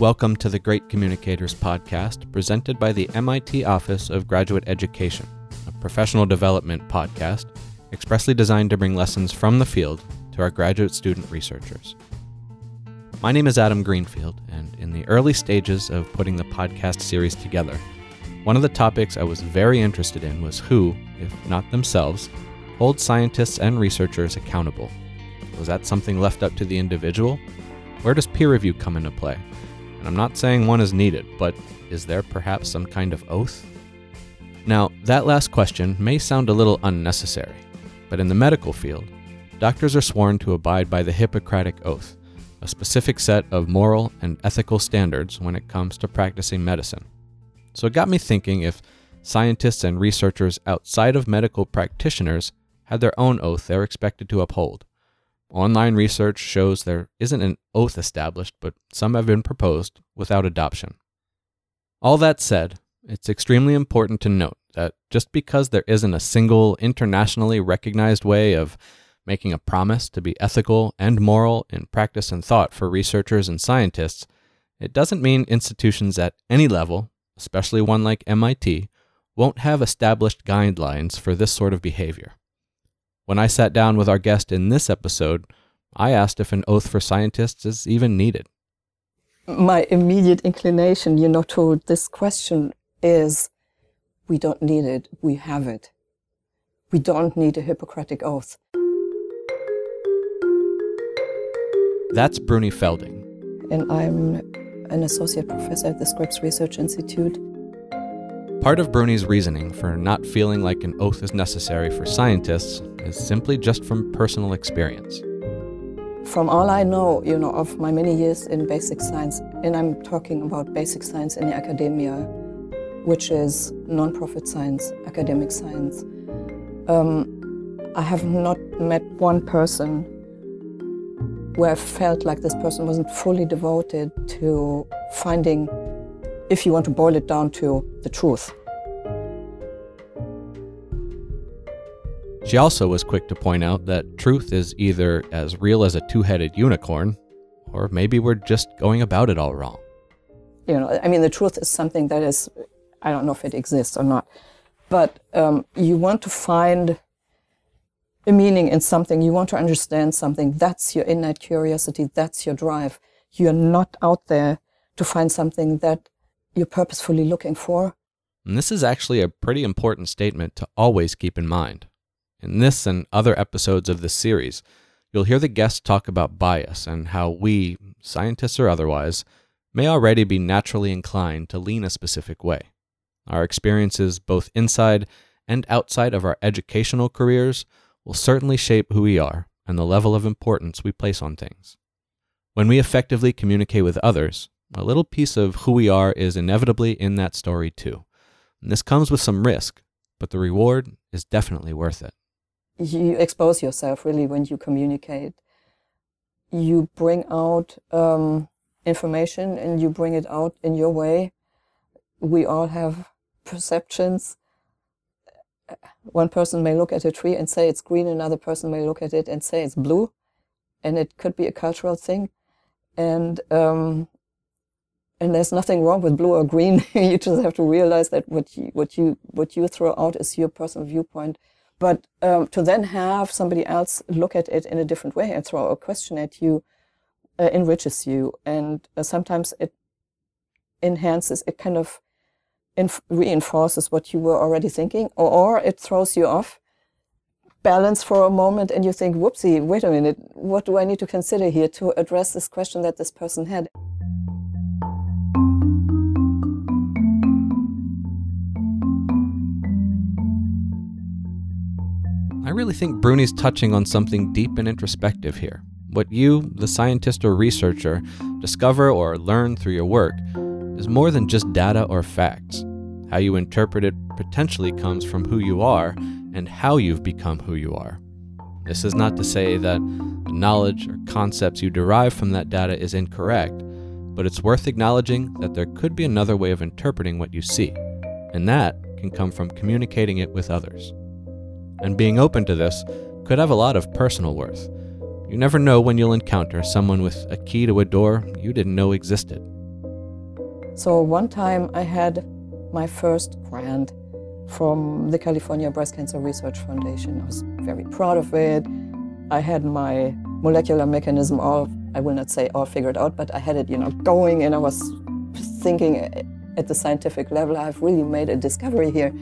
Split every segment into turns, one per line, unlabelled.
Welcome to the Great Communicators podcast, presented by the MIT Office of Graduate Education, a professional development podcast expressly designed to bring lessons from the field to our graduate student researchers. My name is Adam Greenfield, and in the early stages of putting the podcast series together, one of the topics I was very interested in was who, if not themselves, hold scientists and researchers accountable. Was that something left up to the individual? Where does peer review come into play? And I'm not saying one is needed, but is there perhaps some kind of oath? Now, that last question may sound a little unnecessary, but in the medical field, doctors are sworn to abide by the Hippocratic Oath, a specific set of moral and ethical standards when it comes to practicing medicine. So it got me thinking if scientists and researchers outside of medical practitioners had their own oath they're expected to uphold. Online research shows there isn't an oath established, but some have been proposed without adoption. All that said, it's extremely important to note that just because there isn't a single internationally recognized way of making a promise to be ethical and moral in practice and thought for researchers and scientists, it doesn't mean institutions at any level, especially one like MIT, won't have established guidelines for this sort of behavior. When I sat down with our guest in this episode, I asked if an oath for scientists is even needed.
My immediate inclination, you know, to this question is we don't need it, we have it. We don't need a Hippocratic oath.
That's Brunie Felding.
And I'm an associate professor at the Scripps Research Institute.
Part of Brunie's reasoning for not feeling like an oath is necessary for scientists is simply just from personal experience.
From all I know, you know, of my many years in basic science, and I'm talking about basic science in the academia, which is non-profit science, academic science, um, I have not met one person where I felt like this person wasn't fully devoted to finding, if you want to boil it down to the truth.
She also was quick to point out that truth is either as real as a two headed unicorn, or maybe we're just going about it all wrong.
You know, I mean, the truth is something that is, I don't know if it exists or not, but um, you want to find a meaning in something, you want to understand something. That's your innate curiosity, that's your drive. You're not out there to find something that you're purposefully looking for.
And this is actually a pretty important statement to always keep in mind. In this and other episodes of this series, you'll hear the guests talk about bias and how we, scientists or otherwise, may already be naturally inclined to lean a specific way. Our experiences, both inside and outside of our educational careers, will certainly shape who we are and the level of importance we place on things. When we effectively communicate with others, a little piece of who we are is inevitably in that story too. And this comes with some risk, but the reward is definitely worth it
you expose yourself really when you communicate. You bring out um, information and you bring it out in your way. We all have perceptions. One person may look at a tree and say it's green, another person may look at it and say it's blue. And it could be a cultural thing. And um, and there's nothing wrong with blue or green. you just have to realize that what you what you what you throw out is your personal viewpoint but um, to then have somebody else look at it in a different way and throw a question at you uh, enriches you. And uh, sometimes it enhances, it kind of inf- reinforces what you were already thinking, or, or it throws you off balance for a moment and you think, whoopsie, wait a minute, what do I need to consider here to address this question that this person had?
Really think Brunie's touching on something deep and introspective here. What you, the scientist or researcher, discover or learn through your work is more than just data or facts. How you interpret it potentially comes from who you are and how you've become who you are. This is not to say that the knowledge or concepts you derive from that data is incorrect, but it's worth acknowledging that there could be another way of interpreting what you see, and that can come from communicating it with others and being open to this could have a lot of personal worth. You never know when you'll encounter someone with a key to a door you didn't know existed.
So one time I had my first grant from the California Breast Cancer Research Foundation. I was very proud of it. I had my molecular mechanism all, I will not say all figured out, but I had it, you know, going and I was thinking at the scientific level, I've really made a discovery here.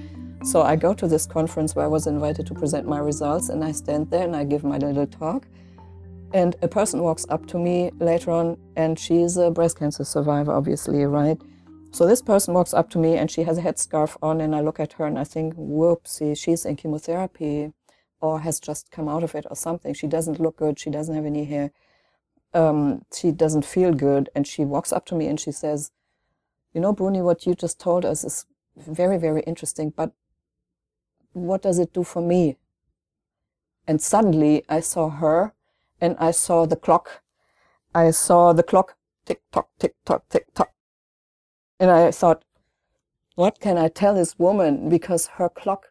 So I go to this conference where I was invited to present my results and I stand there and I give my little talk. And a person walks up to me later on and she's a breast cancer survivor, obviously, right? So this person walks up to me and she has a headscarf on, and I look at her and I think, whoopsie, she's in chemotherapy or has just come out of it or something. She doesn't look good. She doesn't have any hair. Um, she doesn't feel good. And she walks up to me and she says, You know, Brunie, what you just told us is very, very interesting, but what does it do for me? And suddenly I saw her and I saw the clock. I saw the clock tick tock, tick tock, tick tock and I thought, what can I tell this woman? Because her clock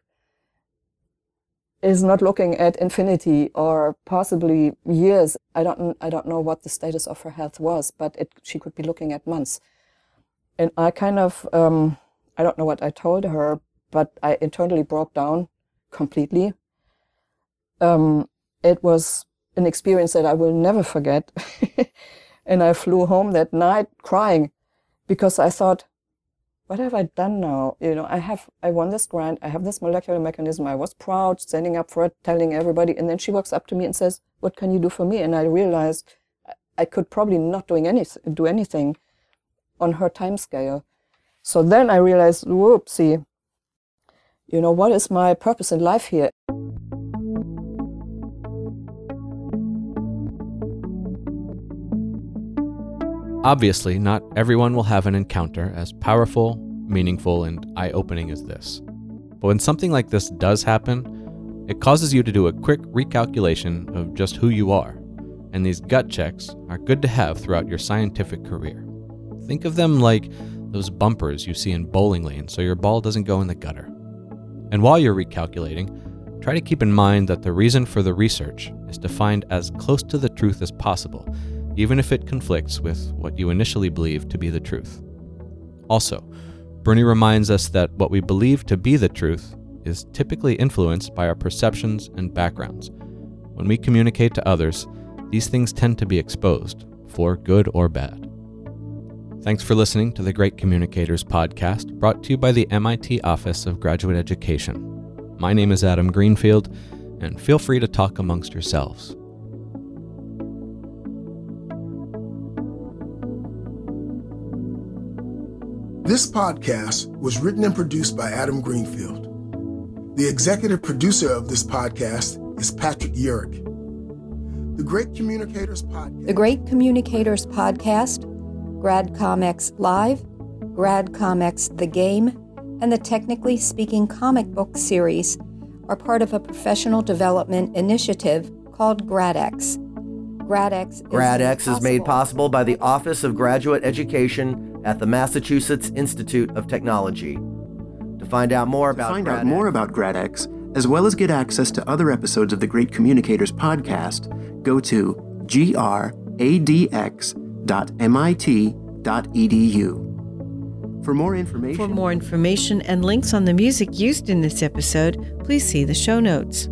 is not looking at infinity or possibly years. I don't, I don't know what the status of her health was, but it, she could be looking at months. And I kind of, um, I don't know what I told her, but I internally broke down completely. Um, it was an experience that I will never forget. and I flew home that night crying because I thought, what have I done now? You know, I have, I won this grant. I have this molecular mechanism. I was proud, standing up for it, telling everybody. And then she walks up to me and says, what can you do for me? And I realized I could probably not doing any, do anything on her time scale. So then I realized, whoopsie, you know, what is my purpose in life here?
Obviously, not everyone will have an encounter as powerful, meaningful, and eye opening as this. But when something like this does happen, it causes you to do a quick recalculation of just who you are, and these gut checks are good to have throughout your scientific career. Think of them like those bumpers you see in bowling lanes so your ball doesn't go in the gutter. And while you're recalculating, try to keep in mind that the reason for the research is to find as close to the truth as possible even if it conflicts with what you initially believed to be the truth. Also, Brunie reminds us that what we believe to be the truth is typically influenced by our perceptions and backgrounds. When we communicate to others, these things tend to be exposed, for good or bad. Thanks for listening to the Great Communicators podcast, brought to you by the MIT Office of Graduate Education. My name is Adam Greenfield, and feel free to talk amongst yourselves.
This podcast was written and produced by Adam Greenfield. The executive producer of this podcast is Patrick Urick. The Great Communicators Podcast.
The Great Communicators Podcast, GradComX Live, GradComX The Game, and the Technically Speaking comic book series are part of a professional development initiative called GradX. GradX is,
GradX is made possible by the Office of Graduate Education at the Massachusetts Institute of Technology. To find out more about
to find
GradX,
out more about GradX, as well as get access to other episodes of the Great Communicators podcast, go to gradx.mit.edu. For more information,
For more information and links on the music used in this episode, please see the show notes.